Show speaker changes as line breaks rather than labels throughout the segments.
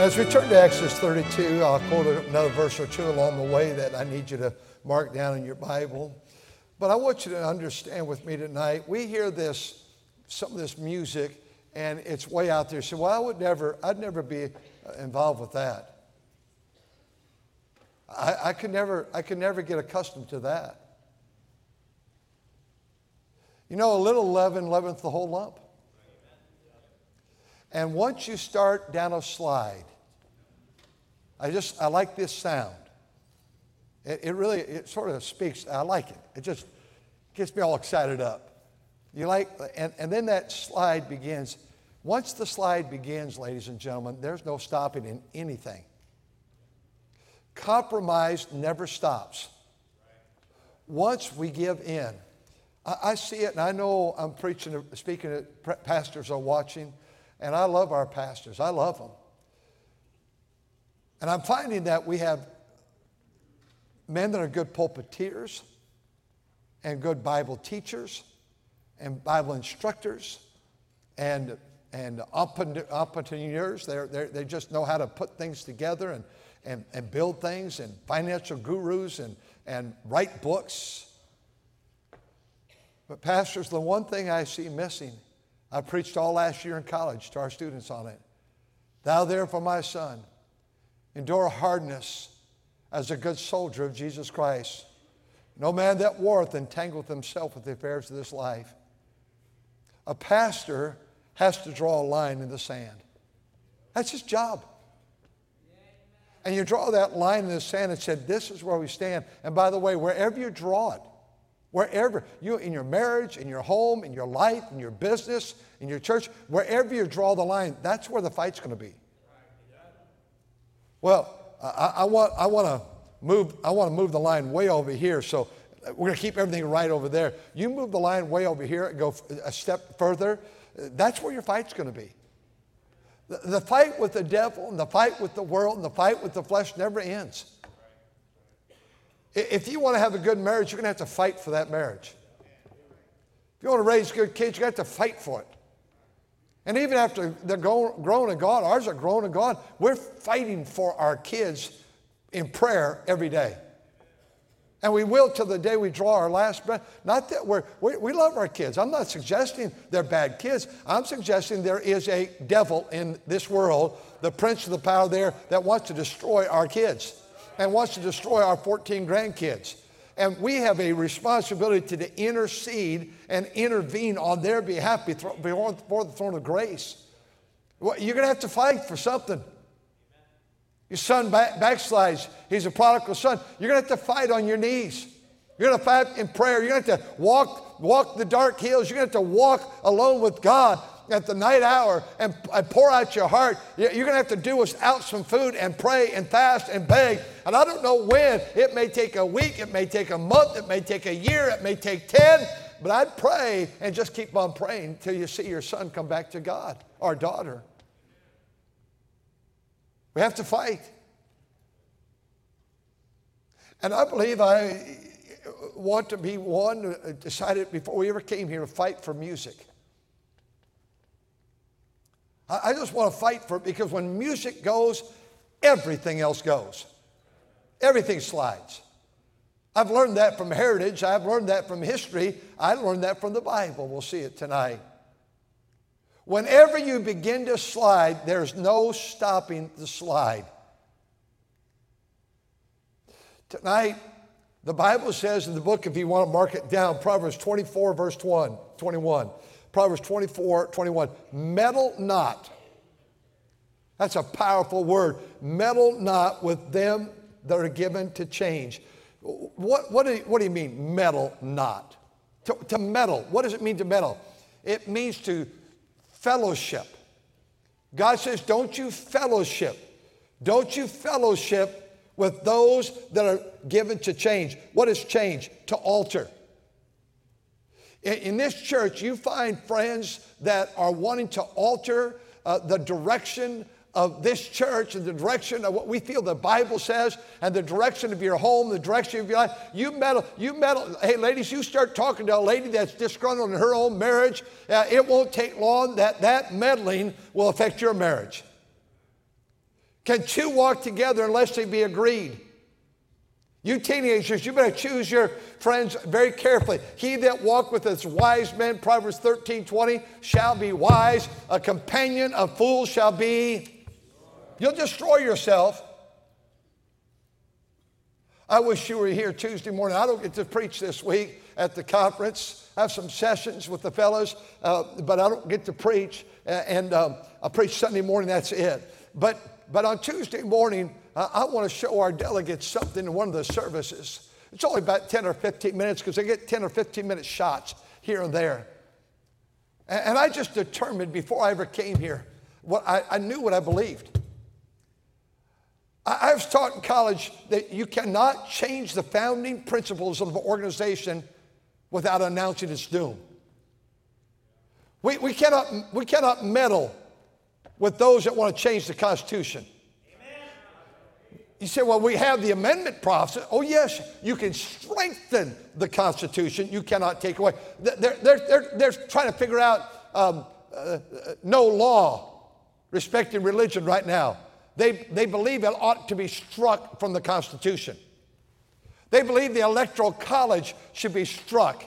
As we turn to Exodus 32, I'll quote another verse or two along the way that I need you to mark down in your Bible. But I want you to understand with me tonight, we hear this, some of this music, and it's way out there. So, well, I would never, I'd never be uh, involved with that. I, I could never, I could never get accustomed to that. You know, a little leaven leaveneth the whole lump. And once you start down a slide, I just, I like this sound. It, it really, it sort of speaks, I like it. It just gets me all excited up. You like, and, and then that slide begins. Once the slide begins, ladies and gentlemen, there's no stopping in anything. Compromise never stops. Once we give in, I, I see it, and I know I'm preaching, speaking, to pastors are watching, and I love our pastors. I love them. And I'm finding that we have men that are good pulpiteers and good Bible teachers and Bible instructors and, and entrepreneurs. They're, they're, they just know how to put things together and, and, and build things and financial gurus and, and write books. But, pastors, the one thing I see missing, I preached all last year in college to our students on it. Thou therefore, my son, endure hardness as a good soldier of Jesus Christ. No man that warreth entangleth himself with the affairs of this life. A pastor has to draw a line in the sand. That's his job. And you draw that line in the sand and said, This is where we stand. And by the way, wherever you draw it, wherever you in your marriage, in your home, in your life, in your business, in your church, wherever you draw the line, that's where the fight's going to be. Well, I, I want, I want to move, I want to move the line way over here. So we're going to keep everything right over there. You move the line way over here and go a step further. That's where your fight's going to be. The, the fight with the devil and the fight with the world and the fight with the flesh never ends. If you want to have a good marriage, you're going to have to fight for that marriage. If you want to raise good kids, you're going to have to fight for it. And even after they're grown in God, ours are grown in God, we're fighting for our kids in prayer every day. And we will till the day we draw our last breath. Not that we're, we, we love our kids. I'm not suggesting they're bad kids. I'm suggesting there is a devil in this world, the prince of the power there, that wants to destroy our kids and wants to destroy our 14 grandkids. And we have a responsibility to intercede and intervene on their behalf before the throne of grace. You're going to have to fight for something. Your son backslides, he's a prodigal son. You're going to have to fight on your knees. You're going to fight in prayer. You're going to have to walk, walk the dark hills. You're going to have to walk alone with God at the night hour and, pour out your heart. You're going to have to do without some food and pray and fast and beg. And I don't know when. It may take a week, it may take a month, it may take a year, it may take 10. But I'd pray and just keep on praying until you see your son come back to God or daughter. We have to fight. And I believe I want to be one, decided before we ever came here to fight for music. I just want to fight for it because when music goes, everything else goes. Everything slides. I've learned that from heritage. I've learned that from history. I learned that from the Bible. We'll see it tonight. Whenever you begin to slide, there's no stopping the slide. Tonight, the Bible says in the book, if you want to mark it down, Proverbs 24, verse 21. Proverbs 24, 21. Meddle not. That's a powerful word. Meddle not with them that are given to change. What, what, do, you, what do you mean, meddle not? To, to meddle, what does it mean to meddle? It means to fellowship. God says, don't you fellowship. Don't you fellowship with those that are given to change. What is change? To alter. In, this church, you find friends that are wanting to alter uh, the direction of this church and the direction of what we feel the Bible says and the direction of your home, the direction of your life. You meddle, you meddle. Hey, ladies, you start talking to a lady that's disgruntled in her own marriage, uh, it won't take long that that meddling will affect your marriage. Can two walk together unless they be agreed? You teenagers, you better choose your friends very carefully. He that walk with us wise men, Proverbs 13, 20, shall be wise. A companion of fools shall be. You'll destroy yourself. I wish you were here Tuesday morning. I don't get to preach this week at the conference. I have some sessions with the fellows, uh, but I don't get to preach. And um, I preach Sunday morning, that's it. But, but on Tuesday morning, I want to show our delegates something in one of the services. It's only about 10 or 15 minutes because they get 10 or 15 minute shots here and there. And I just determined before I ever came here, what I, I knew what I believed. I, was taught in college that you cannot change the founding principles of an organization without announcing its doom. We, we, cannot, we cannot meddle with those that want to change the Constitution. You say, well, we have the amendment process. Oh, yes, you can strengthen the Constitution. You cannot take away. They're, they're, they're, they're trying to figure out um, uh, no law respecting religion right now. They, they believe it ought to be struck from the Constitution. They believe the Electoral College should be struck.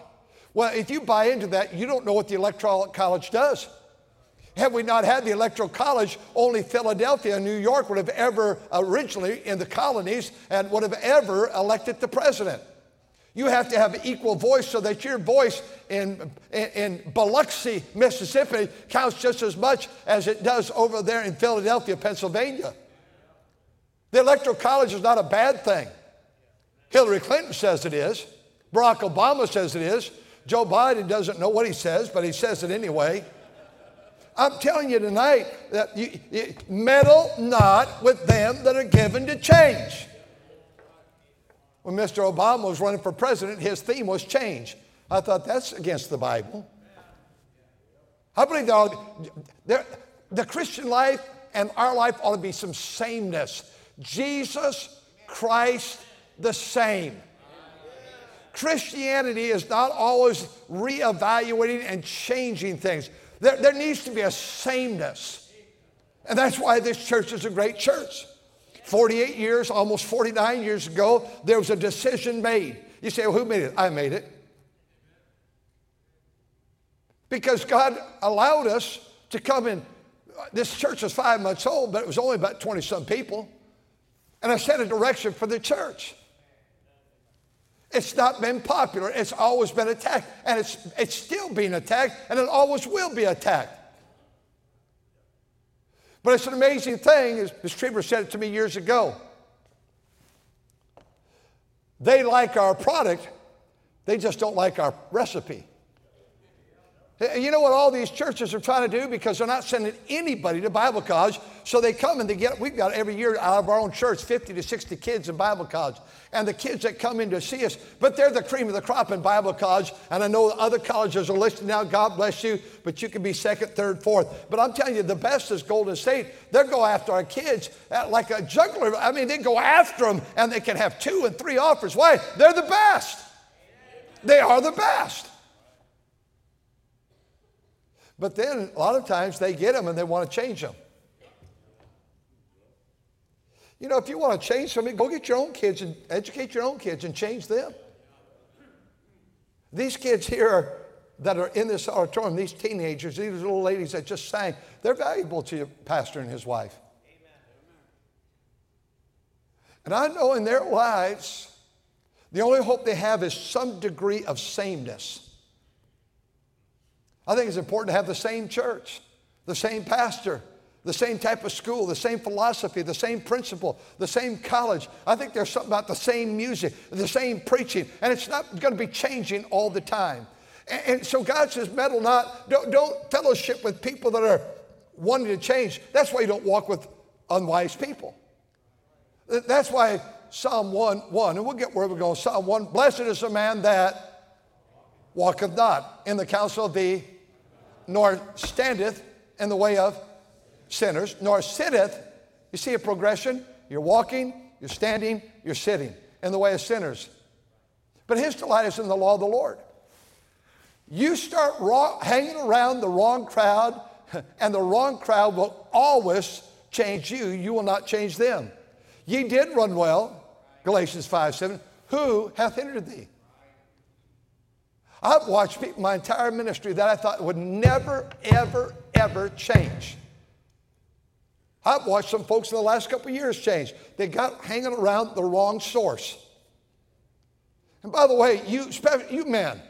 Well, if you buy into that, you don't know what the Electoral College does. Had we not had the Electoral College, only Philadelphia and New York would have ever, uh, originally in the colonies, and would have ever elected the president. You have to have equal voice so that your voice in, in, in, Biloxi, Mississippi counts just as much as it does over there in Philadelphia, Pennsylvania. The Electoral College is not a bad thing. Hillary Clinton says it is. Barack Obama says it is. Joe Biden doesn't know what he says, but he says it anyway. I'm telling you tonight that you, you meddle not with them that are given to change. When Mr. Obama was running for president, his theme was change. I thought that's against the Bible. I believe there, the Christian life and our life ought to be some sameness. Jesus Christ the same. Christianity is not always reevaluating and changing things. There, there needs to be a sameness. And that's why this church is a great church. 48 years, almost 49 years ago, there was a decision made. You say, well, who made it? I made it. Because God allowed us to come in. This church is five months old, but it was only about 20 some people. And I set a direction for the church. It's not been popular. It's always been attacked. And it's, it's still being attacked, and it always will be attacked. But it's an amazing thing, as Ms. Trieber said it to me years ago. They like our product, they just don't like our recipe. You know what all these churches are trying to do? Because they're not sending anybody to Bible college. So they come and they get, we've got every year out of our own church 50 to 60 kids in Bible college. And the kids that come in to see us, but they're the cream of the crop in Bible college. And I know other colleges are listening now, God bless you, but you can be second, third, fourth. But I'm telling you, the best is Golden State. They'll go after our kids uh, like a juggler. I mean, they go after them and they can have two and three offers. Why? They're the best. They are the best. But then a lot of times they get them and they want to change them. You know, if you want to change something, go get your own kids and educate your own kids and change them. These kids here that are in this auditorium, these teenagers, these little ladies that just sang, they're valuable to your pastor and his wife. And I know in their lives, the only hope they have is some degree of sameness. I think it's important to have the same church, the same pastor, the same type of school, the same philosophy, the same principle, the same college. I think there's something about the same music, the same preaching, and it's not going to be changing all the time. And, and so God says, meddle not, don't, don't fellowship with people that are wanting to change. That's why you don't walk with unwise people. That's why Psalm 1 1, and we'll get where we're going. Psalm 1 Blessed is the man that walketh not in the counsel of thee, nor standeth in the way of sinners, nor sitteth. You see a progression? You're walking, you're standing, you're sitting in the way of sinners. But his delight is in the law of the Lord. You start wrong, hanging around the wrong crowd, and the wrong crowd will always change you. You will not change them. Ye did run well, Galatians 5 7. Who hath hindered thee? I've watched people my entire ministry that I thought would never, ever, ever change. I've watched some folks in the last couple of years change. They got hanging around the wrong source. And by the way, you, you men,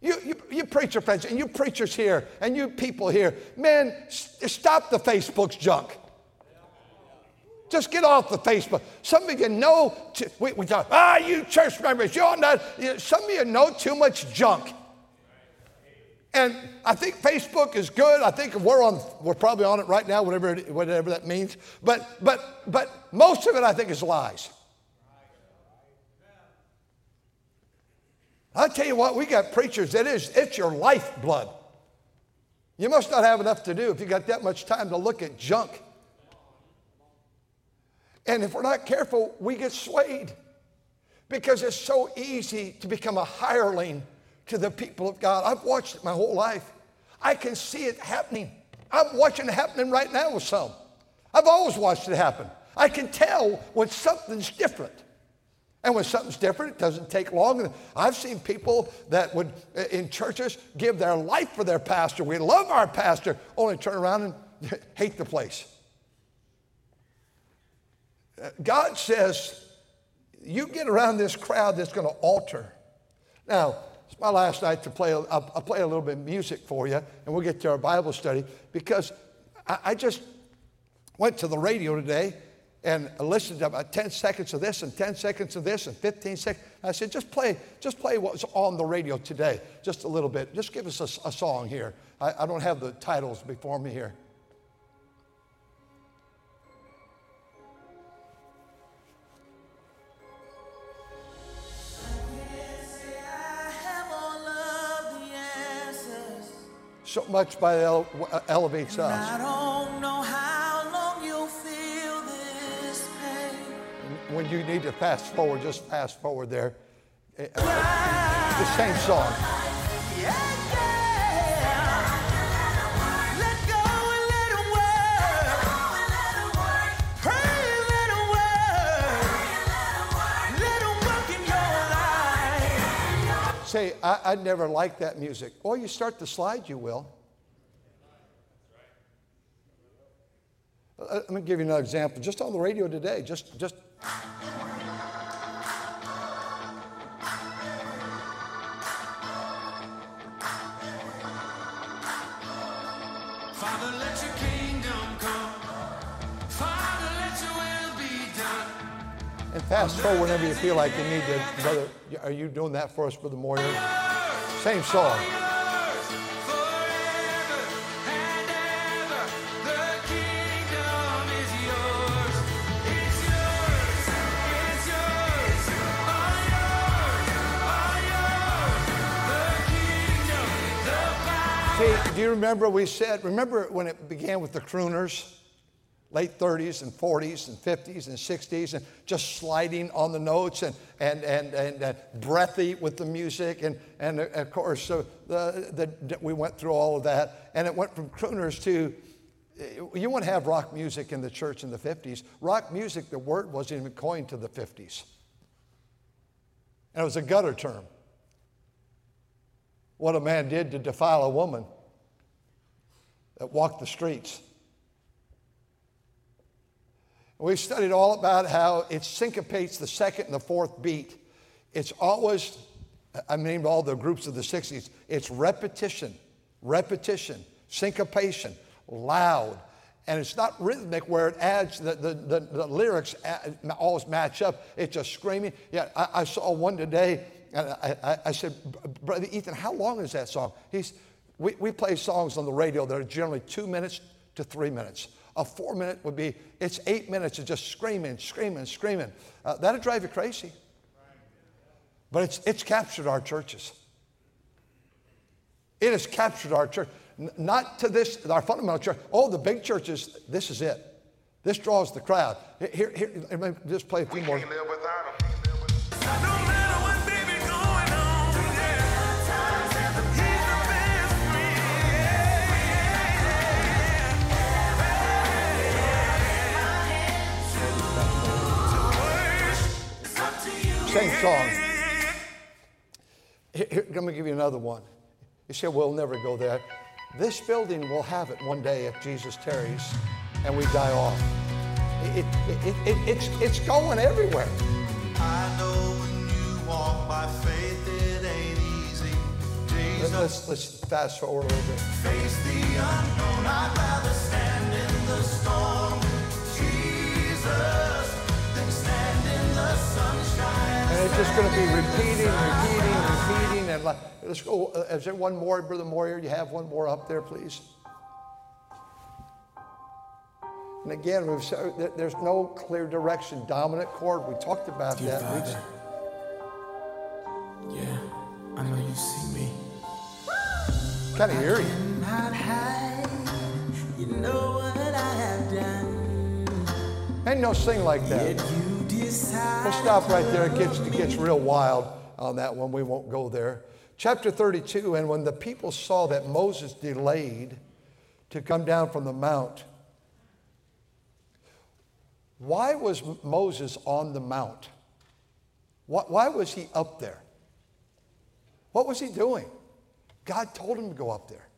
you, you, you preacher friends, and you preachers here, and you people here, man, stop the Facebook's junk. Just get off the Facebook. Some of you know, we, we talk, ah, you church members, you're not, some of you know too much junk. And I think Facebook is good. I think we're on, we're probably on it right now, whatever, whatever that means. But, but, but most of it, I think, is lies. I tell you what, we got preachers. It is, it's your lifeblood. You must not have enough to do if you got that much time to look at junk. And if we're not careful, we get swayed because it's so easy to become a hireling to the people of God. I've watched it my whole life. I can see it happening. I'm watching it happening right now with some. I've always watched it happen. I can tell when something's different. And when something's different, it doesn't take long. I've seen people that would, uh, in churches, give their life for their pastor. We love our pastor, only turn around and hate the place. God says, you get around this crowd that's going to alter. Now, it's my last night to play, I'll, I'll, play a little bit of music for you, and we'll get to our Bible study, because I, I just went to the radio today and listened to about 10 seconds of this and 10 seconds of this and 15 seconds. I said, just play, just play what's on the radio today, just a little bit. Just give us a, a song here. I, I don't have the titles before me here. So much by ele- uh, elevates us. I don't know how long you'll feel this pain. When you need to fast forward, just fast forward there. Eh, uh, the same song. I, I never liked that music. Or you start the slide, you will. Uh, let me give you another example. Just on the radio today, just, just. Fast forward whenever you feel like you need to, brother. Are you doing that for us, Brother Moyer? Same song. See, do you remember we said, remember when it began with the crooners? Late 30s and 40s and 50s and 60s and just sliding on the notes and, and, and, and uh, breathy with the music. And, and uh, of course, so the, the, we went through all of that. And it went from crooners to, you wouldn't have rock music in the church in the 50s. Rock music, the word wasn't even coined to the 50s. And it was a gutter term. What a man did to defile a woman that walked the streets. We studied all about how it syncopates the second and the fourth beat. It's always, I named all the groups of the 60s, it's repetition, repetition, syncopation, loud. And it's not rhythmic where it adds, the, the, the, the lyrics always match up. It's just screaming. Yeah, I, I saw one today, and I, I, I, said, Brother Ethan, how long is that song? He's, we, we play songs on the radio that are generally two minutes to three minutes. A four minute would be, it's eight minutes of just screaming, screaming, screaming. Uh, that'll drive you crazy. But it's, it's captured our churches. It has captured our church. N- not to this, our fundamental church. Oh, the big churches, this is it. This draws the crowd. Here, here, let me just play a few more. Same song. Here, here, let me give you another one. You say, we'll never go there. This building will have it one day if Jesus tarries and we die off. It, it, it, it's, it's going everywhere. I know when you walk by faith, it ain't easy. Jesus. Let's, let's fast forward a little bit. Face the unknown, I'd rather stand in the storm. It's just going to be repeating, repeating, repeating. And like, let's go. Uh, is there one more, Brother Moyer? You have one more up there, please. And again, we've said there's no clear direction. Dominant chord. We talked about Dear that. Father, yeah, I know you see me. Kind of eerie. You know what I have done. Ain't no sing like that. We'll stop right there. It gets, it gets real wild on that one. We won't go there. Chapter 32 And when the people saw that Moses delayed to come down from the mount, why was Moses on the mount? Why was he up there? What was he doing? God told him to go up there.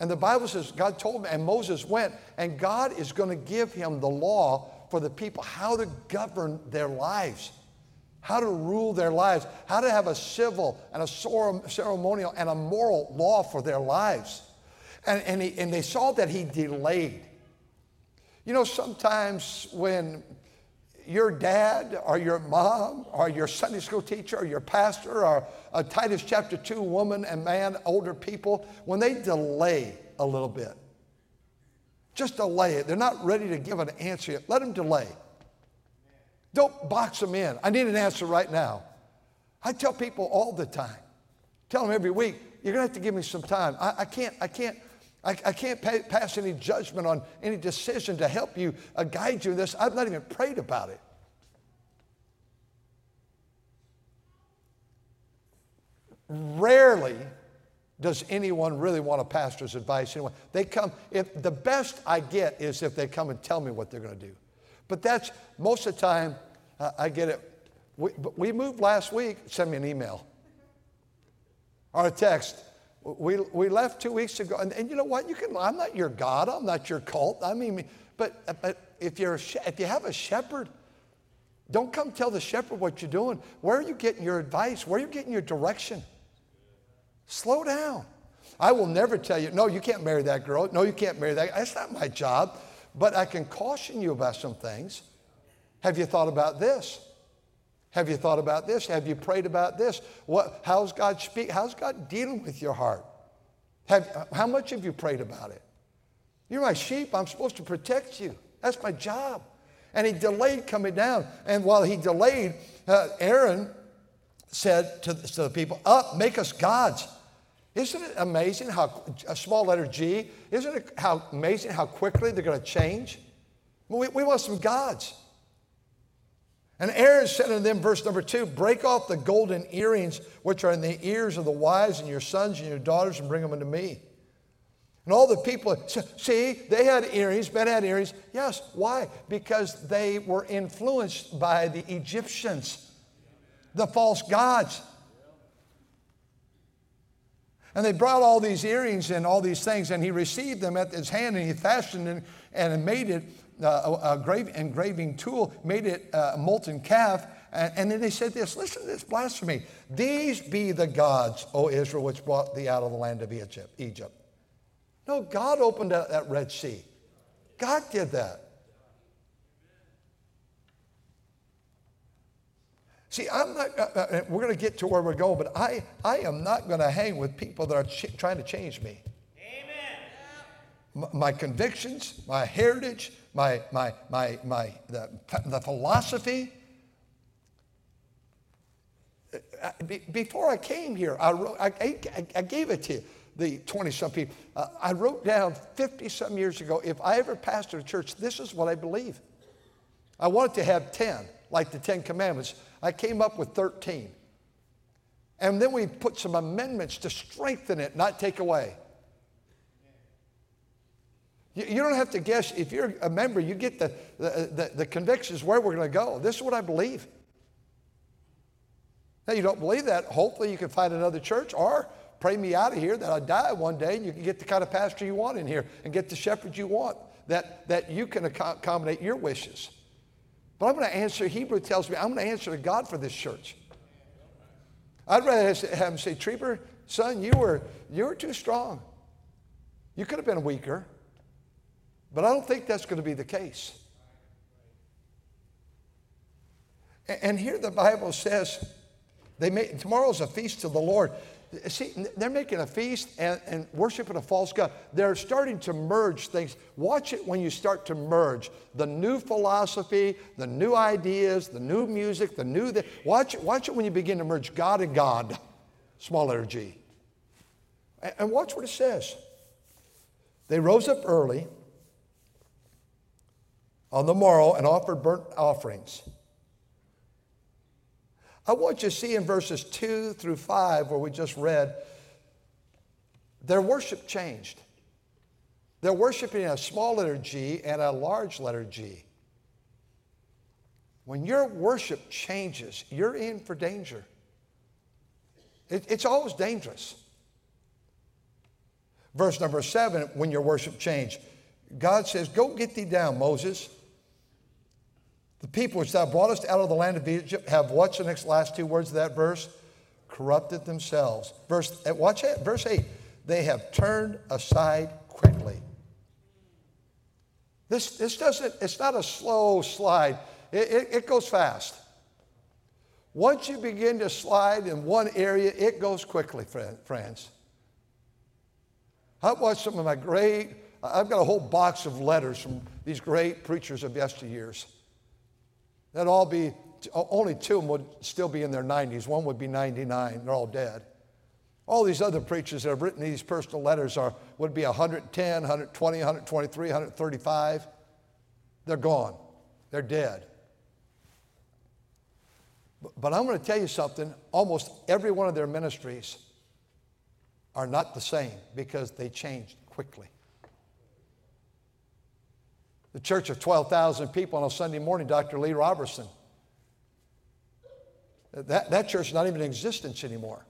And the Bible says God told him, and Moses went, and God is going to give him the law for the people how to govern their lives, how to rule their lives, how to have a civil and a ceremonial and a moral law for their lives. And, and, he, and they saw that he delayed. You know, sometimes when your dad or your mom or your Sunday school teacher or your pastor or Titus chapter 2 woman and man, older people, when they delay a little bit, just delay it. They're not ready to give an answer yet. Let them delay. Don't box them in. I need an answer right now. I tell people all the time, tell them every week, you're going to have to give me some time. I, I can't, I can't, I, I can't pay, pass any judgment on any decision to help you, uh, guide you in this. I've not even prayed about it. Rarely does anyone really want a pastor's advice anyway? They come, if the best I get is if they come and tell me what they're going to do. But that's most of the time uh, I get it. We, we moved last week, send me an email or a text. We, we left two weeks ago, and, and you know what? You can. I'm not your God. I'm not your cult. I mean, but but if you're if you have a shepherd, don't come tell the shepherd what you're doing. Where are you getting your advice? Where are you getting your direction? Slow down. I will never tell you, no, you can't marry that girl. No, you can't marry that. That's not my job. But I can caution you about some things. Have you thought about this? Have you thought about this? Have you prayed about this? What, how's God speak? How's God dealing with your heart? Have, how much have you prayed about it? You're my sheep. I'm supposed to protect you. That's my job. And he delayed coming down. And while he delayed, uh, Aaron said to, to the people, Up, make us gods. Isn't it amazing how a small letter G, isn't it how amazing how quickly they're going to change? We, we want some gods. And Aaron said to them, verse number two, break off the golden earrings which are in the ears of the wives and your sons and your daughters and bring them unto me. And all the people, see, they had earrings, men had earrings. Yes, why? Because they were influenced by the Egyptians, the false gods. And they brought all these earrings and all these things, and he received them at his hand, and he fashioned and, and made it uh, a, a grave, engraving tool, made it uh, a molten calf. And, and then they said this listen to this blasphemy. These be the gods, O Israel, which brought thee out of the land of Egypt. Egypt. No, God opened that, that Red Sea. God did that. See, I'm not, uh, uh, we're going to get to where we're going, but I, I am not going to hang with people that are ch- trying to change me. Amen. my convictions, my heritage, my, my, my, my, the, the philosophy. Uh, before I came here, I, wrote, I, I, I gave it to you, the 20 some people. Uh, I wrote down 50 some years ago if I ever pastored a church, this is what I believe. I wanted to have 10, like the 10 commandments. I came up with 13. And then we put some amendments to strengthen it, not take away. You, you don't have to guess. If you're a member, you get the, the, the, the convictions where we're going to go. This is what I believe. Now, you don't believe that. Hopefully, you can find another church or pray me out of here that I die one day and you can get the kind of pastor you want in here and get the shepherd you want, that, that you can accommodate your wishes. I'm going to answer, Hebrew tells me, I'm going to answer to God for this church. I'd rather have him say, Trieber, son, you were, you were too strong. You could have been weaker. But I don't think that's going to be the case. And here the Bible says, they make, tomorrow's a feast to the Lord. See, they're making a feast and, and, worshiping a false God. They're starting to merge things. Watch it when you start to merge the new philosophy, the new ideas, the new music, the new. The, watch, it, watch it when you begin to merge God and God, small letter G. And, and watch what it says. They rose up early on the morrow and offered burnt offerings. I want you to see in verses 2 through 5, where we just read, their worship changed. They're worshiping a small letter G and a large letter G. When your worship changes, you're in for danger. It, it's always dangerous. Verse number seven, when your worship changed, God says, Go get thee down, Moses. People which thou broughtest out of the land of Egypt have what's the next last two words of that verse? Corrupted themselves. Verse, eh, watch it, verse 8. They have turned aside quickly. This, this doesn't, it's not a slow slide, it, it, it goes fast. Once you begin to slide in one area, it goes quickly, friends. I've watched some of my great, I've got a whole box of letters from these great preachers of yesteryears. That'd all be, only two would still be in their 90s. One would be 99. They're all dead. All these other preachers that have written these personal letters are, would be 110, 120, 123, 135. They're gone. They're dead. But I'm going to tell you something. Almost every one of their ministries are not the same because they changed quickly the church of 12,000 people on a Sunday morning, Dr. Lee Roberson. That, that church is not even in existence anymore.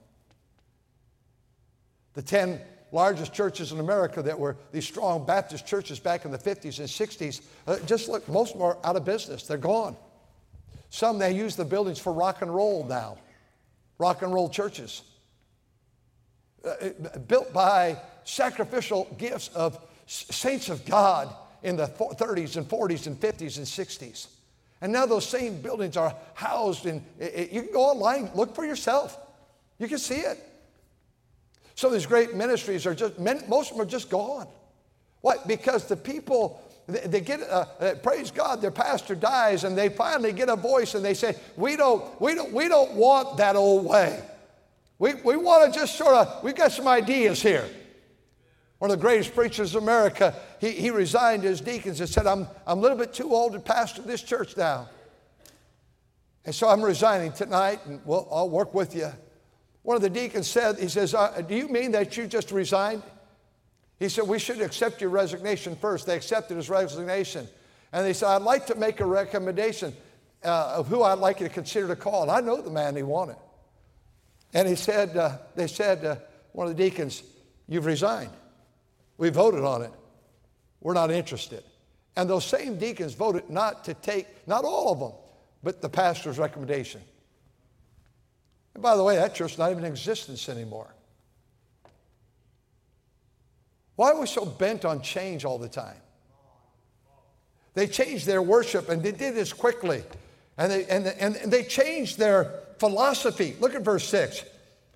The 10 largest churches in America that were these strong Baptist churches back in the 50s and 60s, uh, just look, most of them are out of business. They're gone. Some, they use the buildings for rock and roll now, rock and roll churches. Uh, built by sacrificial gifts of saints of God in the 30s and 40s and 50s and 60s. And now those same buildings are housed in, you can go online, look for yourself. You can see it. So these great ministries are just, most of them are just gone. What? Because the people, they get, uh, uh, praise God, their pastor dies and they finally get a voice and they say, we don't, we don't, we don't want that old way. We, we want to just sort of, we've got some ideas here. One of the greatest preachers of America, he, he resigned as deacons and said, I'm, I'm a little bit too old to pastor this church now. And so I'm resigning tonight, and we'll, I'll work with you. One of the deacons said, he says, uh, do you mean that you just resigned? He said, we should accept your resignation first. They accepted his resignation. And they said, I'd like to make a recommendation uh, of who I'd like you to consider to call. And I know the man he wanted. And he said, uh, they said, uh, one of the deacons, you've resigned. We voted on it. We're not interested. And those same deacons voted not to take, not all of them, but the pastor's recommendation. And by the way, that church is not even in existence anymore. Why are we so bent on change all the time? They changed their worship and they did this quickly. And they, and, and, and they changed their philosophy. Look at verse 6.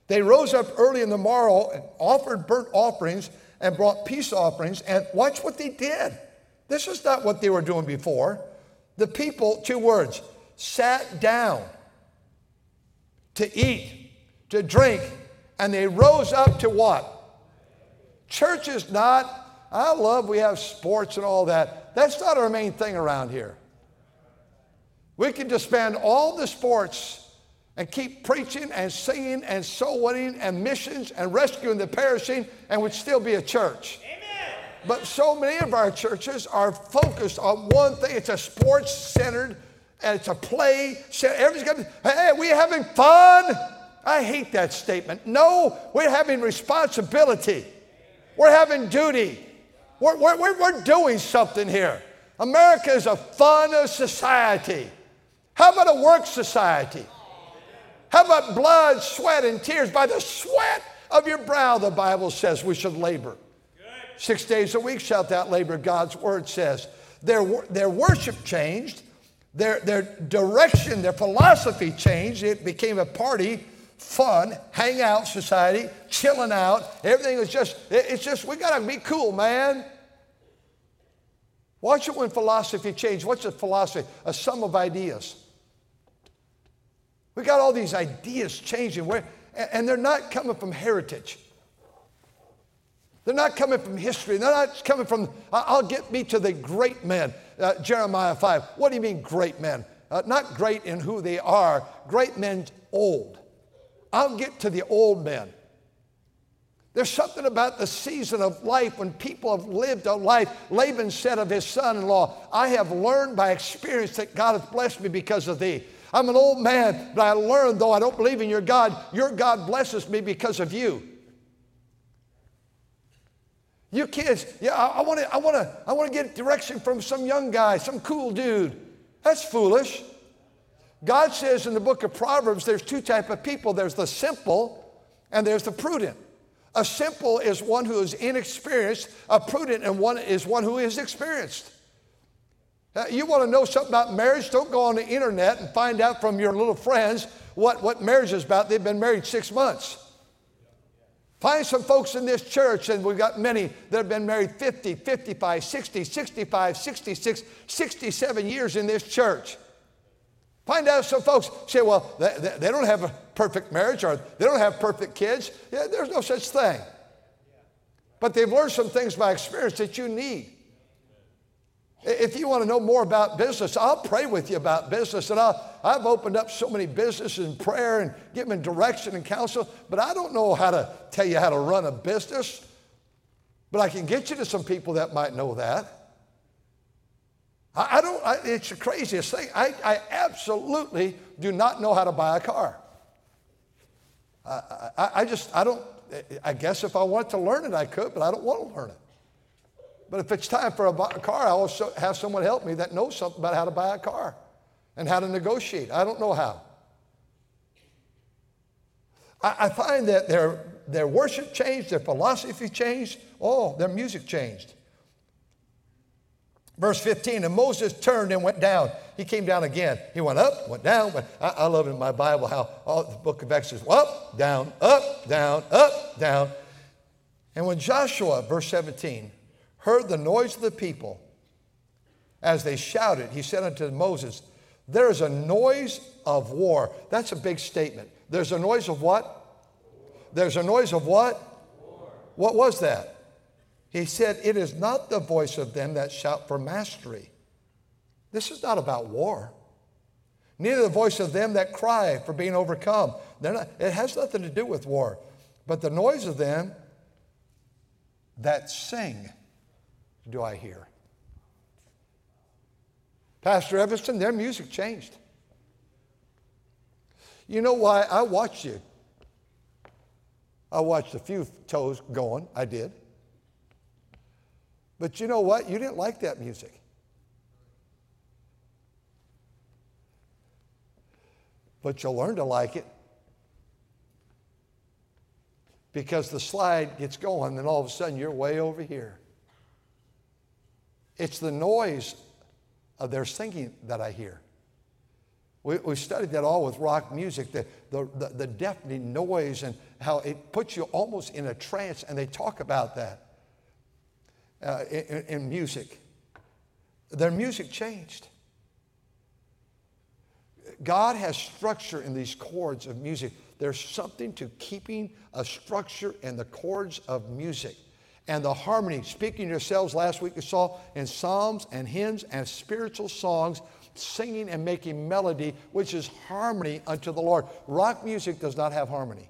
They rose up early in the morrow and offered burnt offerings and brought peace offerings. And watch what they did. This is not what they were doing before. The people, two words, sat down to eat, to drink, and they rose up to what? Church is not, I love we have sports and all that. That's not our main thing around here. We can disband all the sports and keep preaching and singing and soul winning and missions and rescuing the perishing and would still be a church. Amen. But so many of our churches are focused on one thing. It's a sports centered and it's a play. Everybody's got, hey, we having fun? I hate that statement. No, we're having responsibility. We're having duty. We're, we're, we're doing something here. America is a fun society. How about a work society? How about blood, sweat, and tears? By the sweat of your brow, the Bible says we should labor. Six days a week shalt thou labor, God's word says. Their, their worship changed, their, their direction, their philosophy changed. It became a party, fun, hangout society, chilling out. Everything was just, it's just, we got to be cool, man. Watch it when philosophy changed. What's a philosophy? A sum of ideas. We got all these ideas changing, and they're not coming from heritage. They're not coming from history. They're not coming from, I'll get me to the great men. Uh, Jeremiah 5. What do you mean, great men? Uh, not great in who they are, great men old. I'll get to the old men. There's something about the season of life when people have lived a life. Laban said of his son in law, I have learned by experience that God has blessed me because of thee. I'm an old man, but I learned, though I don't believe in your God, your God blesses me because of you. You kids, yeah, I want to, I want to, I want to get direction from some young guy, some cool dude. That's foolish. God says in the book of Proverbs, there's two type of people. There's the simple, and there's the prudent. A simple is one who is inexperienced. A prudent and one is one who is experienced. Uh, you want to know something about marriage? Don't go on the internet and find out from your little friends what, what marriage is about. They've been married six months. Find some folks in this church, and we've got many that have been married 50, 55, 60, 65, 66, 67 years in this church. Find out some folks say, well, they, they don't have a perfect marriage or they don't have perfect kids. Yeah, there's no such thing. But they've learned some things by experience that you need. If you want to know more about business, I'll pray with you about business. And i have opened up so many businesses in prayer and given direction and counsel, but I don't know how to tell you how to run a business. But I can get you to some people that might know that. I, I don't, I, it's the craziest thing. I, I absolutely do not know how to buy a car. I, I, I just, I don't, I guess if I wanted to learn it, I could, but I don't want to learn it. But if it's time for a, car, I also have someone help me that knows something about how to buy a car and how to negotiate. I don't know how. I, I find that their, their worship changed, their philosophy changed, oh, their music changed. Verse 15, and Moses turned and went down. He came down again. He went up, went down. Went, I, I love in my Bible how all the book of Exodus, up, down, up, down, up, down. And when Joshua, verse 17, heard the noise of the people as they shouted, he said unto Moses, There is a noise of war. That's a big statement. There's a noise of what? There's a noise of what? What was that? He said, It is not the voice of them that shout for mastery. This is not about war. Neither the voice of them that cry for being overcome. Not, it has nothing to do with war. But the noise of them that sing do I hear? Pastor Everson, their music changed. You know why? I watched you. I watched a few toes going. I did. But you know what? You didn't like that music. But you'll learn to like it because the slide gets going, and all of a sudden you're way over here. It's the noise of their singing that I hear. We, we studied that all with rock music, the, the, the, the deafening noise and how it puts you almost in a trance, and they talk about that. uh, in, in music. Their music changed. God has structure in these chords of music. There's something to keeping a structure in the chords of music and the harmony. Speaking yourselves last week, you saw in psalms and hymns and spiritual songs, singing and making melody, which is harmony unto the Lord. Rock music does not have harmony,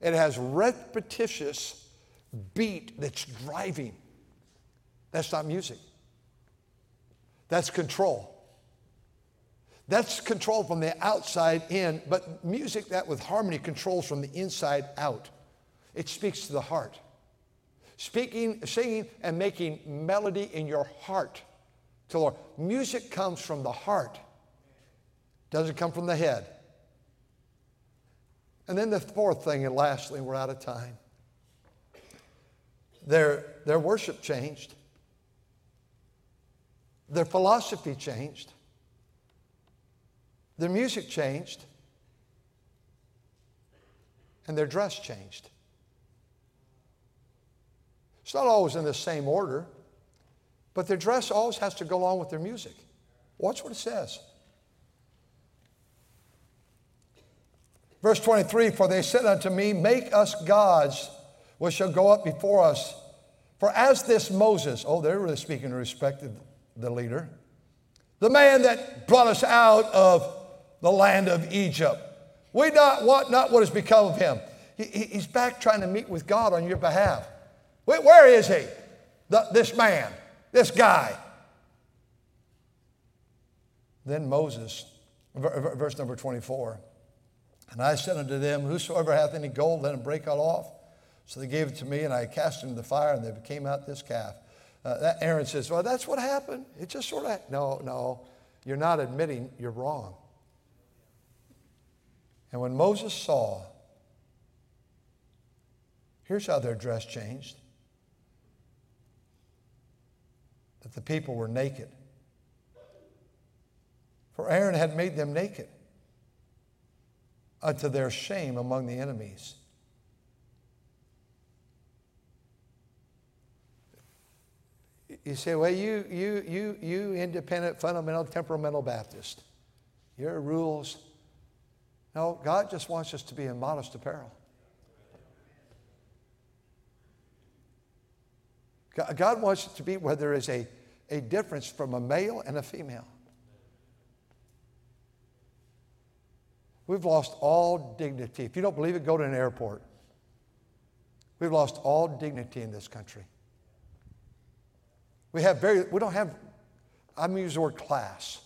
it has repetitious beat that's driving. That's not music, that's control. That's control from the outside in, but music that with harmony controls from the inside out. It speaks to the heart. Speaking, singing, and making melody in your heart to the Lord. Music comes from the heart, doesn't come from the head. And then the fourth thing, and lastly, we're out of time. Their, their worship changed. Their philosophy changed. Their music changed. And their dress changed. It's not always in the same order, but their dress always has to go along with their music. Watch what it says. Verse 23 For they said unto me, Make us gods which shall go up before us. For as this Moses, oh, they're really speaking to respect the leader, the man that brought us out of the land of Egypt. We not want not what has become of him. He, he's back trying to meet with God on your behalf. Where is he? The, this man, this guy. Then Moses, verse number 24, and I said unto them, Whosoever hath any gold, let him break it off. So they gave it to me, and I cast it into the fire, and there came out this calf. Uh, that Aaron says, Well, that's what happened. It just sort of, no, no, you're not admitting you're wrong. And when Moses saw, here's how their dress changed that the people were naked. For Aaron had made them naked unto their shame among the enemies. You say, well, you, you, you, you independent, fundamental, temperamental Baptist, your rules. No, God just wants us to be in modest apparel. God wants it to be where there is a, a difference from a male and a female. We've lost all dignity. If you don't believe it, go to an airport. We've lost all dignity in this country. We have very, we don't have, I'm use the word class.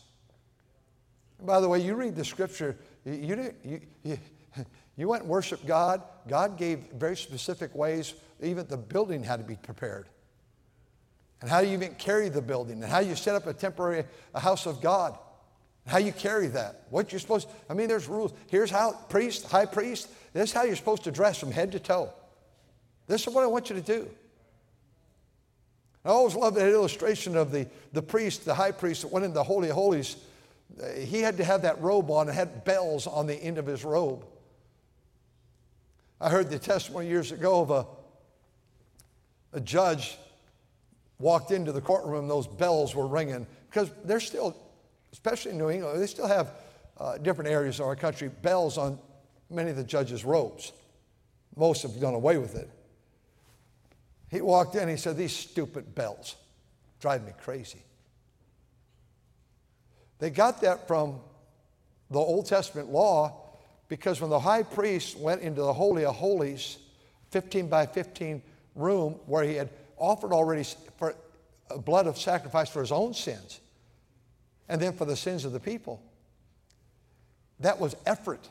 By the way, you read the scripture, you, you, you, you went and worshiped God. God gave very specific ways, even the building had to be prepared and how you even carry the building, and how you set up a temporary a house of God, how you carry that, what you're supposed. I mean, there's rules. Here's how priest, high priest. This is how you're supposed to dress from head to toe. This is what I want you to do. I always love that illustration of the, the priest, the high priest that went in the Holy of Holies. Uh, he had to have that robe on and had bells on the end of his robe. I heard the testimony years ago of a, a judge walked into the courtroom, those bells were ringing because they're still, especially in New England, they still have uh, different areas of our country, bells on many of the judges' robes. Most have done away with it. He walked in, he said, These stupid bells drive me crazy. They got that from the Old Testament law because when the high priest went into the Holy of Holies, 15 by 15 room where he had offered already for uh, blood of sacrifice for his own sins and then for the sins of the people. That was effort.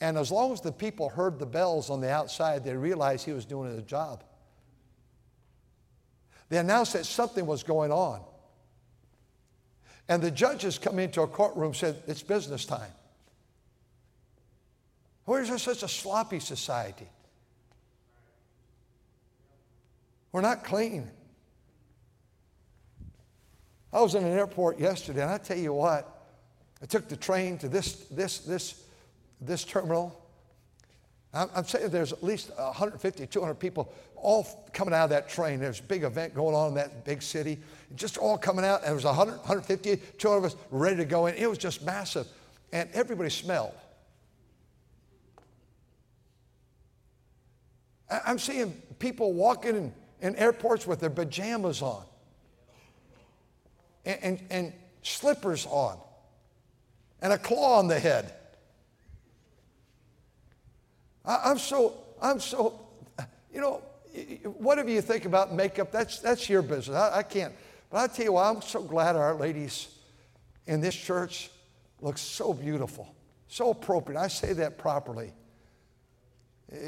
And as long as the people heard the bells on the outside, they realized he was doing his job. They announced that something was going on. And the judges come into a courtroom said, It's business time. Where is there such a sloppy society? We're not clean. I was in an airport yesterday, and I tell you what, I took the train to this, this, this, this terminal, I'm saying there's at least 150, 200 people all coming out of that train. There's a big event going on in that big city, just all coming out. And there was 100, 150, 200 of us ready to go in. It was just massive. And everybody smelled. I'm seeing people walking in, in airports with their pajamas on and, and, and slippers on and a claw on the head. I, am so, I'm so, you know, whatever you think about makeup, that's, that's your business. I, I can't. But I tell you what, I'm so glad our ladies in this church look so beautiful, so appropriate. I say that properly.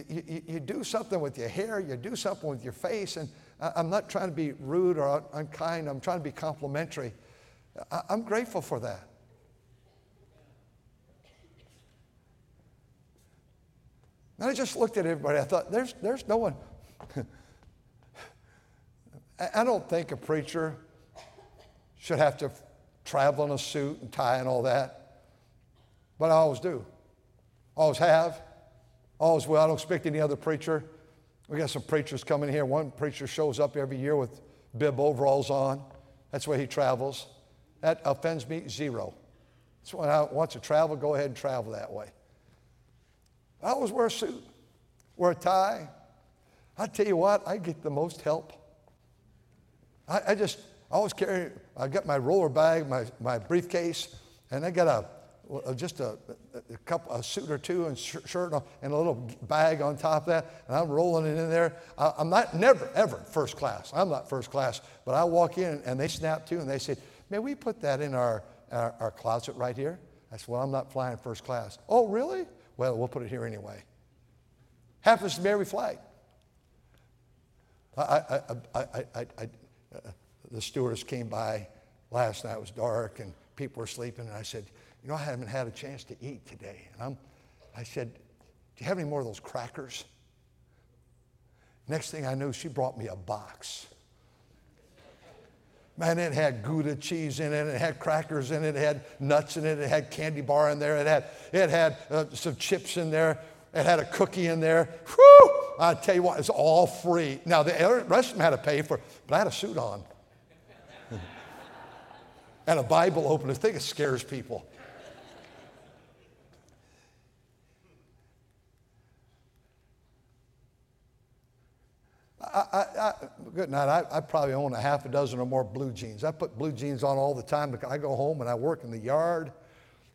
You, you, do something with your hair, you do something with your face, and I, am not trying to be rude or unkind, I'm trying to be complimentary. I'm grateful for that. And I just looked at everybody. I thought, there's, there's no one. I don't think a preacher should have to travel in a suit and tie and all that. But I always do. Always have. Always will. I don't expect any other preacher. We got some preachers coming here. One preacher shows up every year with bib overalls on. That's where he travels. That offends me zero. So when I want to travel, go ahead and travel that way. I always wear a suit, wear a tie. I tell you what, I get the most help. I, I just I always carry, I got my roller bag, my, my briefcase, and I got a, just a, a couple, a suit or two and shirt and a little bag on top of that, and I'm rolling it in there. I, am not never ever first class. I'm not first class, but I walk in and they snap to and they say, "May we put that in our, our, our closet right here?" I said, "Well, I'm not flying first class." Oh, really? Well, we'll put it here anyway. Happens to be every flight. I, I, I, I, uh, the stewardess came by last night. It was dark and people were sleeping. And I said, You know, I haven't had a chance to eat today. And I'm, I said, Do you have any more of those crackers? Next thing I knew, she brought me a box. Man, it had Gouda cheese in it, it had crackers in it, it had nuts in it, it had candy bar in there, it had, it had uh, some chips in there, it had a cookie in there. Whew! I tell you what, it's all free. Now, the rest of them had to pay for it, but I had a suit on. and a Bible open. I think it scares people. I, I, good night. I, probably own a half a dozen or more blue jeans. I put blue jeans on all the time. Because I go home and I work in the yard,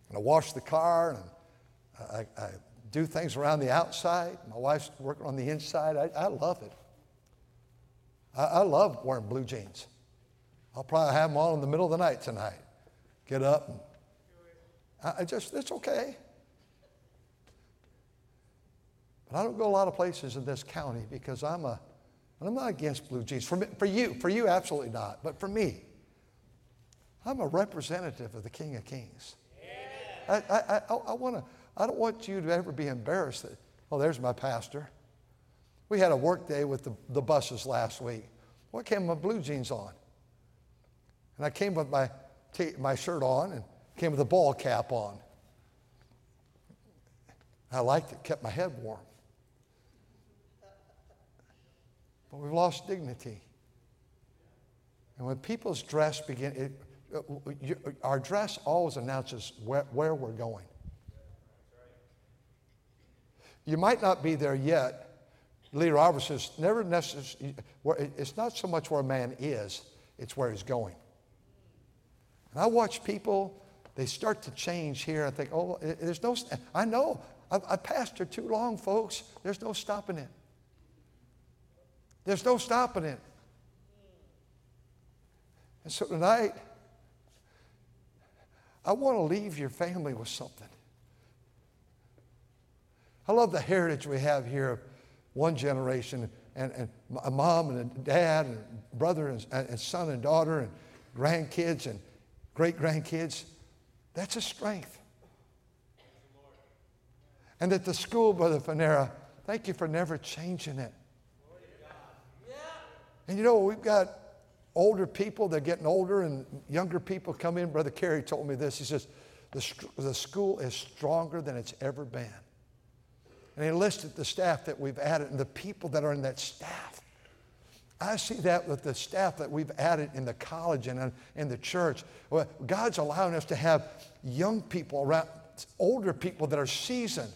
and I wash the car, and I, I do things around the outside. My wife's working on the inside. I, love it. I, love wearing blue jeans. I'll probably have them on in the middle of the night tonight. Get up. And I just, it's okay. But I don't go a lot of places in this county because I'm a and I'm not against blue jeans. For, me, for you, for you, absolutely not. But for me, I'm a representative of the King of Kings. Yeah. I, I, I, I, wanna, I don't want you to ever be embarrassed that, oh, there's my pastor. We had a work day with the, the buses last week. What well, came with my blue jeans on? And I came with my, t- my shirt on and came with a ball cap on. I liked it, kept my head warm. We've lost dignity. And when people's dress begin, it, uh, our dress always announces where, where we're going. You might not be there yet. Lee Roberson says, never necessarily, it's not so much where a man is, it's where he's going. And I watch people, they start to change here. I think, oh, there's no, I know, I've, I've pastored too long, folks. There's no stopping it. There's no stopping it. And so tonight, I want to leave your family with something. I love the heritage we have here of one generation and, and a mom and a dad and brother and, and son and daughter and grandkids and great grandkids. That's a strength. And that the school, Brother Fanera, thank you for never changing it. And you know, we've got older people, they're getting older, and younger people come in. Brother Kerry told me this. He says, the, the school is stronger than it's ever been. and he listed the staff that we've added and the people that are in that staff. I see that with the staff that we've added in the college and in the church. God's allowing us to have young people around, older people that are seasoned.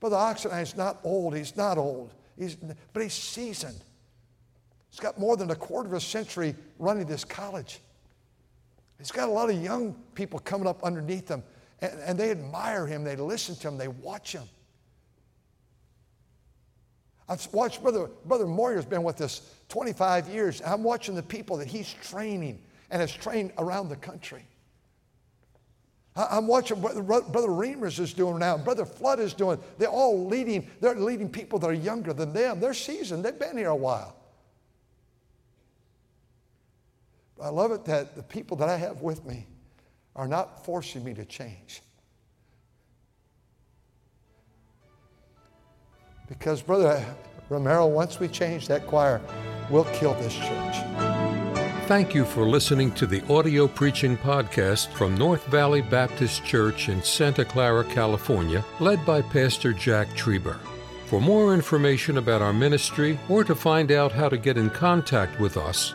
Brother Oxenine is not old. He's not old. He's, but he's seasoned. He's got more than a quarter of a century running this college. He's got a lot of young people coming up underneath him, and, and they admire him. They listen to him. They watch him. I've watched Brother, Brother Moyer's been with us 25 years. I'm watching the people that he's training and has trained around the country. I'm watching what Brother Reimers is doing now, Brother Flood is doing. They're all leading, they're leading people that are younger than them. They're seasoned, they've been here a while. I love it that the people that I have with me are not forcing me to change. Because, Brother uh, Romero, once we change that choir, we'll kill this church.
Thank you for listening to the audio preaching podcast from North Valley Baptist Church in Santa Clara, California, led by Pastor Jack Trieber. For more information about our ministry or to find out how to get in contact with us,